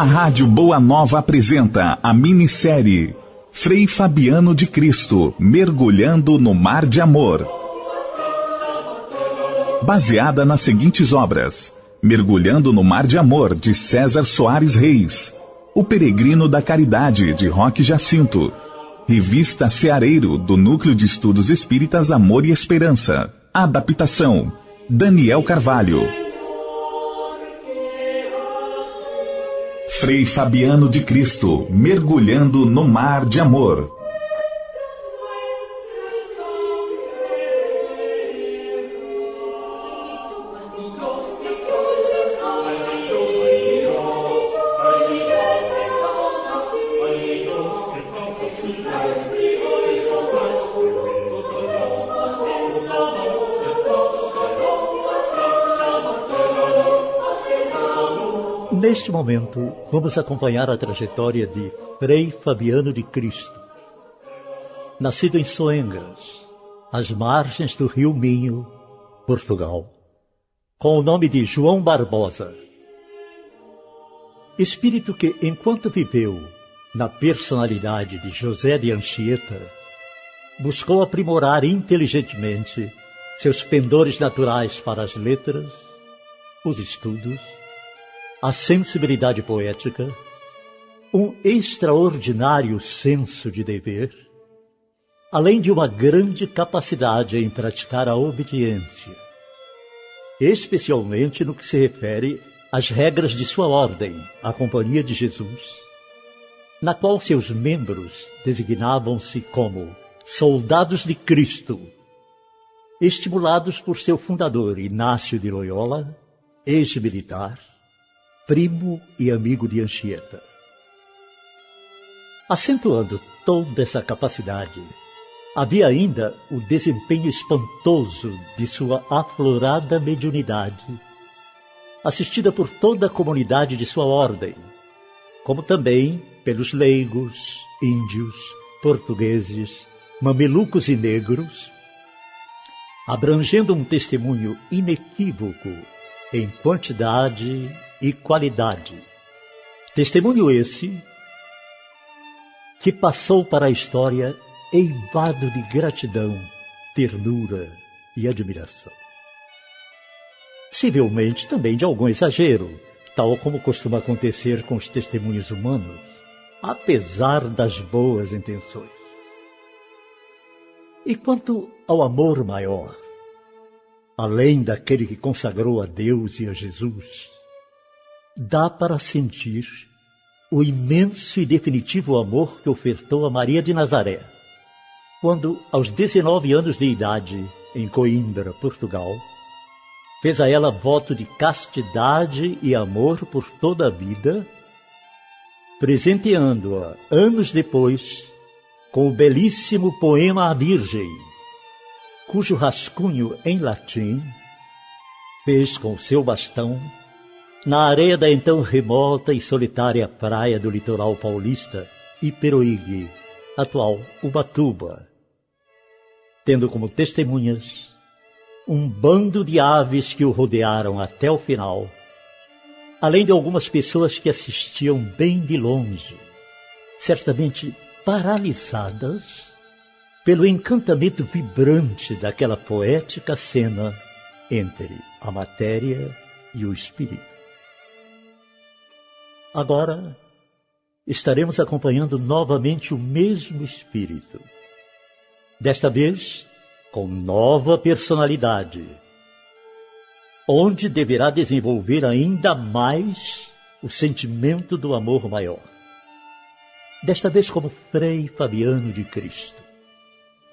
A Rádio Boa Nova apresenta a minissérie Frei Fabiano de Cristo Mergulhando no Mar de Amor. Baseada nas seguintes obras: Mergulhando no Mar de Amor, de César Soares Reis. O Peregrino da Caridade, de Roque Jacinto. Revista Ceareiro, do Núcleo de Estudos Espíritas Amor e Esperança. Adaptação: Daniel Carvalho. Frei Fabiano de Cristo, mergulhando no mar de amor. Neste momento, vamos acompanhar a trajetória de Frei Fabiano de Cristo. Nascido em Soengas, às margens do rio Minho, Portugal, com o nome de João Barbosa. Espírito que, enquanto viveu na personalidade de José de Anchieta, buscou aprimorar inteligentemente seus pendores naturais para as letras, os estudos a sensibilidade poética, um extraordinário senso de dever, além de uma grande capacidade em praticar a obediência, especialmente no que se refere às regras de sua ordem, a Companhia de Jesus, na qual seus membros designavam-se como soldados de Cristo, estimulados por seu fundador Inácio de Loyola, ex-militar, primo e amigo de Anchieta. Acentuando toda essa capacidade, havia ainda o desempenho espantoso de sua aflorada mediunidade, assistida por toda a comunidade de sua ordem, como também pelos leigos, índios, portugueses, mamelucos e negros, abrangendo um testemunho inequívoco em quantidade e qualidade. Testemunho esse que passou para a história eivado de gratidão, ternura e admiração. Possivelmente também de algum exagero, tal como costuma acontecer com os testemunhos humanos, apesar das boas intenções. E quanto ao amor maior, além daquele que consagrou a Deus e a Jesus, dá para sentir o imenso e definitivo amor que ofertou a Maria de Nazaré, quando, aos 19 anos de idade, em Coimbra, Portugal, fez a ela voto de castidade e amor por toda a vida, presenteando-a, anos depois, com o belíssimo poema à Virgem, cujo rascunho em latim fez com seu bastão na areia da então remota e solitária praia do litoral paulista, Iperoígue, atual Ubatuba, tendo como testemunhas um bando de aves que o rodearam até o final, além de algumas pessoas que assistiam bem de longe, certamente paralisadas pelo encantamento vibrante daquela poética cena entre a matéria e o espírito. Agora estaremos acompanhando novamente o mesmo espírito. Desta vez, com nova personalidade, onde deverá desenvolver ainda mais o sentimento do amor maior. Desta vez, como Frei Fabiano de Cristo,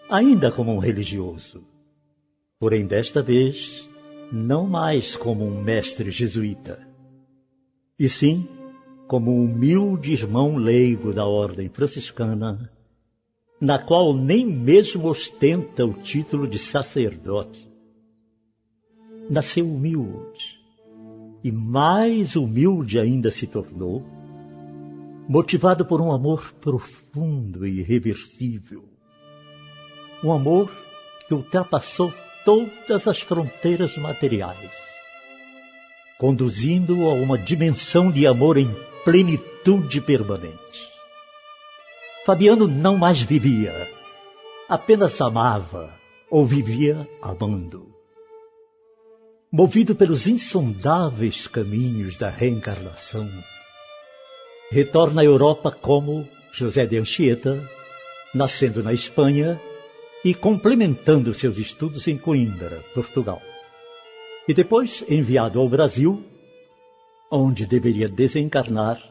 ainda como um religioso, porém, desta vez, não mais como um mestre jesuíta, e sim como humilde irmão leigo da ordem franciscana, na qual nem mesmo ostenta o título de sacerdote. Nasceu humilde, e mais humilde ainda se tornou, motivado por um amor profundo e irreversível. Um amor que ultrapassou todas as fronteiras materiais, conduzindo-o a uma dimensão de amor em plenitude permanente. Fabiano não mais vivia, apenas amava ou vivia amando. Movido pelos insondáveis caminhos da reencarnação, retorna à Europa como José de Anchieta, nascendo na Espanha e complementando seus estudos em Coimbra, Portugal. E depois enviado ao Brasil, onde deveria desencarnar,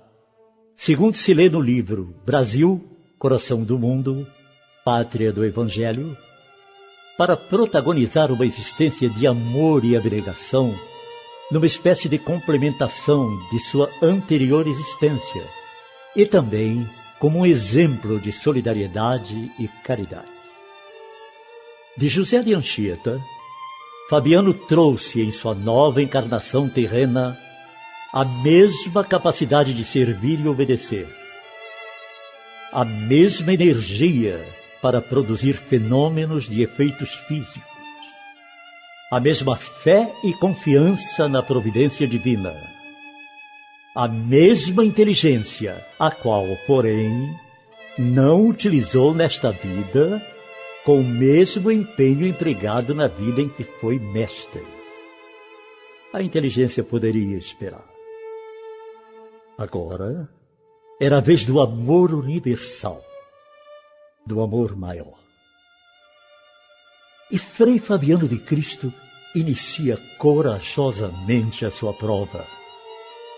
segundo se lê no livro Brasil, Coração do Mundo, Pátria do Evangelho, para protagonizar uma existência de amor e abnegação, numa espécie de complementação de sua anterior existência, e também como um exemplo de solidariedade e caridade. De José de Anchieta, Fabiano trouxe em sua nova encarnação terrena a mesma capacidade de servir e obedecer, a mesma energia para produzir fenômenos de efeitos físicos, a mesma fé e confiança na providência divina, a mesma inteligência, a qual, porém, não utilizou nesta vida com o mesmo empenho empregado na vida em que foi mestre. A inteligência poderia esperar. Agora era a vez do amor universal, do amor maior. E Frei Fabiano de Cristo inicia corajosamente a sua prova,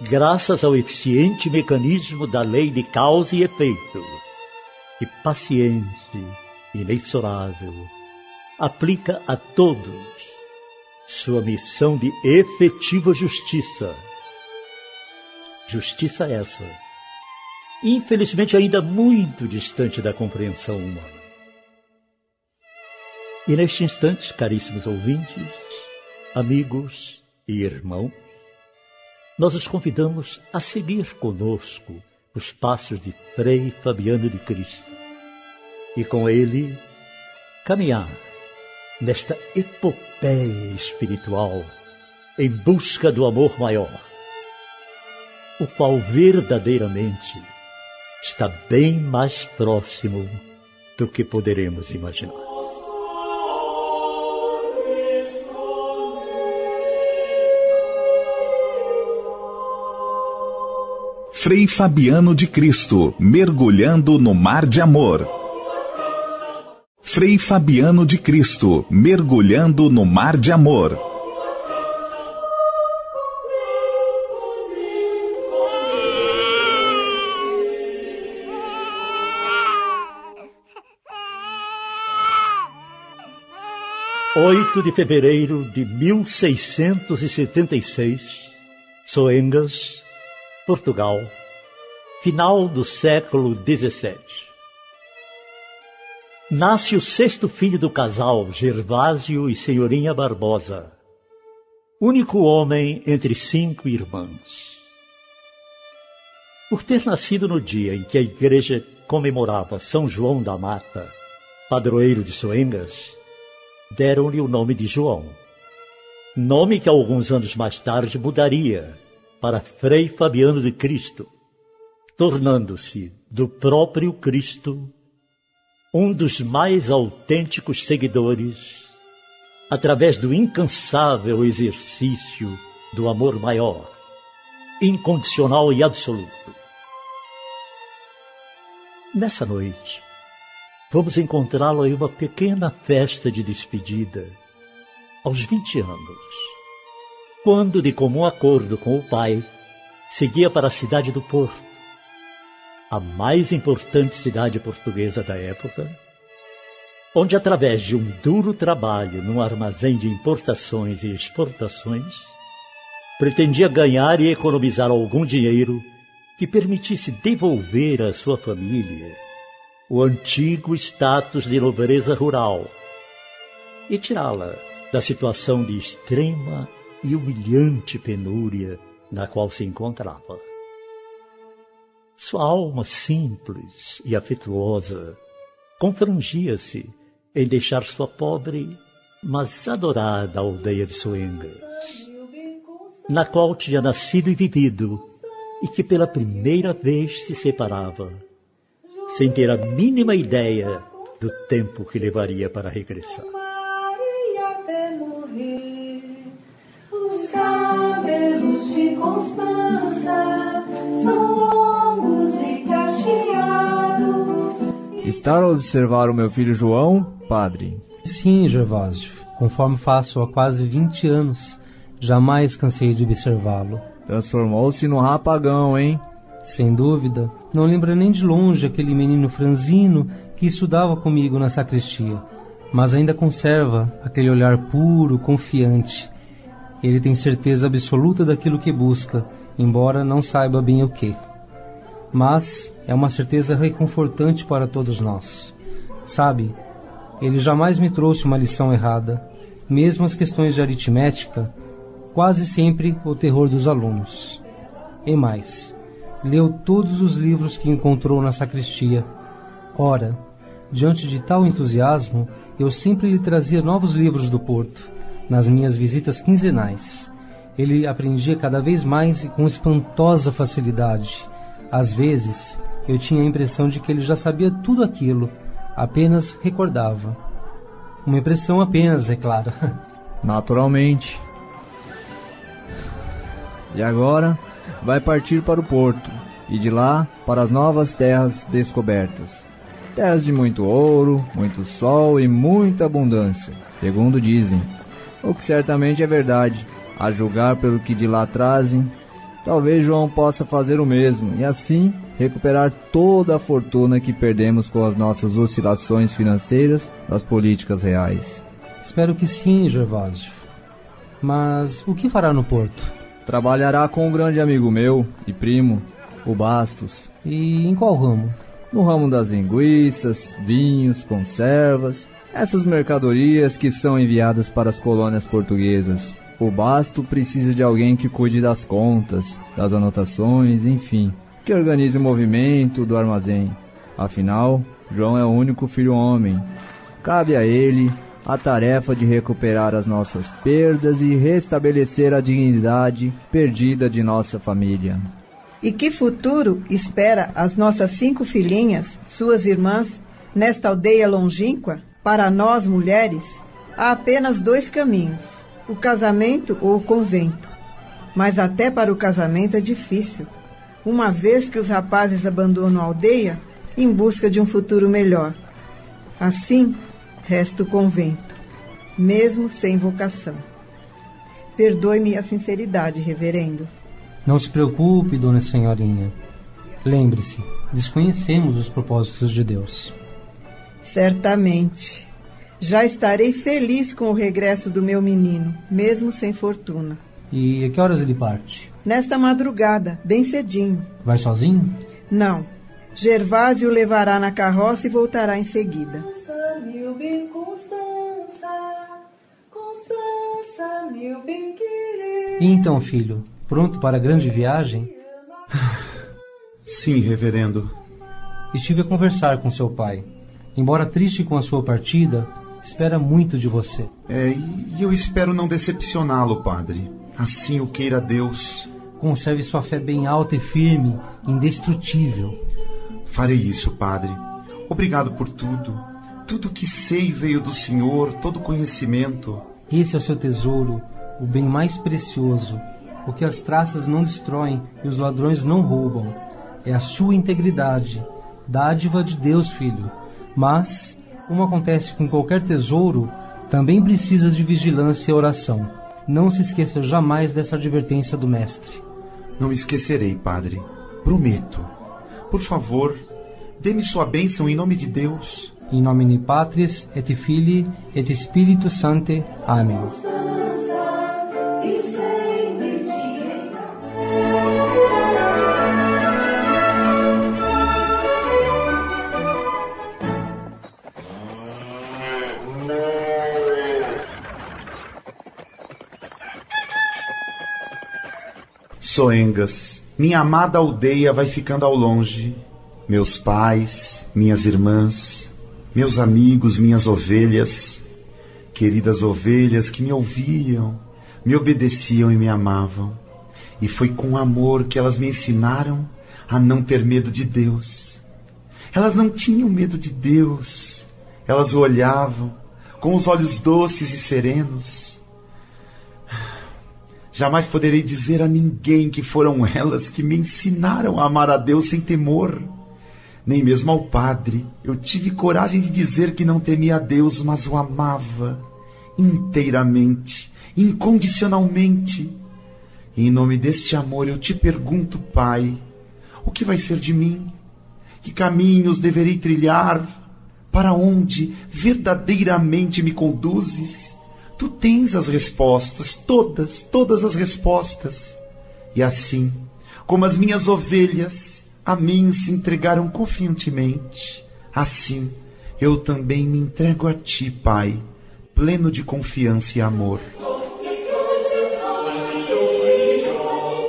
graças ao eficiente mecanismo da lei de causa e efeito, e paciente, inexorável, aplica a todos sua missão de efetiva justiça. Justiça essa, infelizmente ainda muito distante da compreensão humana. E neste instante, caríssimos ouvintes, amigos e irmãos, nós os convidamos a seguir conosco os passos de Frei Fabiano de Cristo e com ele caminhar nesta epopeia espiritual em busca do amor maior, o qual verdadeiramente está bem mais próximo do que poderemos imaginar. Frei Fabiano de Cristo, mergulhando no mar de amor. Frei Fabiano de Cristo, mergulhando no mar de amor. Oito de fevereiro de 1676, Soengas, Portugal, final do século XVII nasce o sexto filho do casal, Gervásio e Senhorinha Barbosa, único homem entre cinco irmãos. Por ter nascido no dia em que a igreja comemorava São João da Mata, padroeiro de Soengas, deram-lhe o nome de João, nome que alguns anos mais tarde mudaria para Frei Fabiano de Cristo, tornando-se do próprio Cristo um dos mais autênticos seguidores, através do incansável exercício do amor maior, incondicional e absoluto. Nessa noite, vamos encontrá-lo em uma pequena festa de despedida, aos 20 anos, quando, de comum acordo com o pai, seguia para a cidade do Porto, a mais importante cidade portuguesa da época, onde, através de um duro trabalho num armazém de importações e exportações, pretendia ganhar e economizar algum dinheiro que permitisse devolver à sua família o antigo status de nobreza rural e tirá-la da situação de extrema e humilhante penúria na qual se encontrava. Sua alma simples e afetuosa confrangia-se em deixar sua pobre mas adorada aldeia de Soengas, na qual tinha nascido e vivido, e que pela primeira vez se separava, sem ter a mínima ideia do tempo que levaria para regressar. Os cabelos de Constança são longos e cacheados. Estar a observar o meu filho João, padre? Sim, Gervásio. Conforme faço há quase 20 anos, jamais cansei de observá-lo. Transformou-se no rapagão, hein? Sem dúvida, não lembra nem de longe aquele menino franzino que estudava comigo na sacristia, mas ainda conserva aquele olhar puro, confiante. Ele tem certeza absoluta daquilo que busca, embora não saiba bem o que. Mas é uma certeza reconfortante para todos nós. Sabe, ele jamais me trouxe uma lição errada, mesmo as questões de aritmética, quase sempre o terror dos alunos. E mais, leu todos os livros que encontrou na sacristia. Ora, diante de tal entusiasmo, eu sempre lhe trazia novos livros do Porto, nas minhas visitas quinzenais. Ele aprendia cada vez mais e com espantosa facilidade. Às vezes, eu tinha a impressão de que ele já sabia tudo aquilo, apenas recordava. Uma impressão apenas, é claro. Naturalmente. E agora vai partir para o porto e de lá para as novas terras descobertas. Terras de muito ouro, muito sol e muita abundância, segundo dizem. O que certamente é verdade, a julgar pelo que de lá trazem. Talvez João possa fazer o mesmo e assim recuperar toda a fortuna que perdemos com as nossas oscilações financeiras das políticas reais. Espero que sim, Gervásio. Mas o que fará no porto? Trabalhará com um grande amigo meu e primo, o Bastos. E em qual ramo? No ramo das linguiças, vinhos, conservas, essas mercadorias que são enviadas para as colônias portuguesas. O Basto precisa de alguém que cuide das contas, das anotações, enfim, que organize o movimento do armazém. Afinal, João é o único filho homem. Cabe a ele a tarefa de recuperar as nossas perdas e restabelecer a dignidade perdida de nossa família. E que futuro espera as nossas cinco filhinhas, suas irmãs, nesta aldeia longínqua? Para nós, mulheres, há apenas dois caminhos: o casamento ou o convento. Mas até para o casamento é difícil, uma vez que os rapazes abandonam a aldeia em busca de um futuro melhor. Assim, resta o convento, mesmo sem vocação. Perdoe-me a sinceridade, reverendo. Não se preocupe, dona senhorinha. Lembre-se, desconhecemos os propósitos de Deus. Certamente. Já estarei feliz com o regresso do meu menino, mesmo sem fortuna. E a que horas ele parte? Nesta madrugada, bem cedinho. Vai sozinho? Não. Gervásio o levará na carroça e voltará em seguida. Bem, Constança, Constança, meu bem querer. E então, filho, pronto para a grande viagem? Sim, reverendo. Estive a conversar com seu pai. Embora triste com a sua partida, espera muito de você. É, e eu espero não decepcioná-lo, padre. Assim o queira Deus. Conserve sua fé bem alta e firme, indestrutível. Farei isso, padre. Obrigado por tudo. Tudo que sei veio do Senhor, todo conhecimento. Esse é o seu tesouro, o bem mais precioso, o que as traças não destroem e os ladrões não roubam. É a sua integridade, dádiva de Deus, filho. Mas, como acontece com qualquer tesouro, também precisa de vigilância e oração. Não se esqueça jamais dessa advertência do Mestre. Não esquecerei, padre. Prometo. Por favor, dê-me sua bênção em nome de Deus. In nomine Patris et Filii et Spiritus Sancti. Amém. Soengas, minha amada aldeia vai ficando ao longe. Meus pais, minhas irmãs, meus amigos, minhas ovelhas. Queridas ovelhas que me ouviam, me obedeciam e me amavam. E foi com amor que elas me ensinaram a não ter medo de Deus. Elas não tinham medo de Deus. Elas o olhavam com os olhos doces e serenos. Jamais poderei dizer a ninguém que foram elas que me ensinaram a amar a Deus sem temor. Nem mesmo ao Padre eu tive coragem de dizer que não temia a Deus, mas o amava inteiramente, incondicionalmente. E em nome deste amor eu te pergunto, Pai, o que vai ser de mim? Que caminhos deverei trilhar? Para onde verdadeiramente me conduzes? Tu tens as respostas, todas, todas as respostas. E assim, como as minhas ovelhas a mim se entregaram confiantemente, assim eu também me entrego a ti, Pai, pleno de confiança e amor.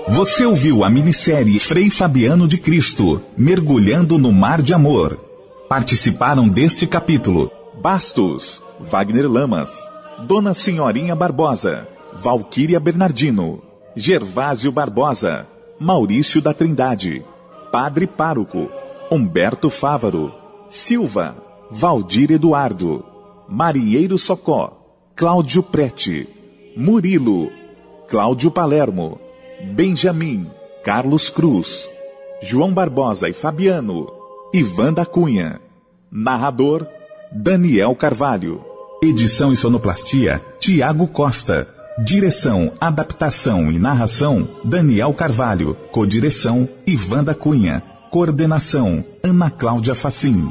Você ouviu a minissérie Frei Fabiano de Cristo, Mergulhando no Mar de Amor. Participaram deste capítulo Bastos, Wagner Lamas, Dona Senhorinha Barbosa, Valquíria Bernardino, Gervásio Barbosa, Maurício da Trindade, Padre Pároco, Humberto Fávaro, Silva, Valdir Eduardo, Marinheiro Socó, Cláudio Prete, Murilo, Cláudio Palermo, Benjamin, Carlos Cruz, João Barbosa e Fabiano, Ivan da Cunha. Narrador, Daniel Carvalho. Edição e sonoplastia, Tiago Costa. Direção, adaptação e narração, Daniel Carvalho. Codireção, Ivan da Cunha. Coordenação, Ana Cláudia Facim.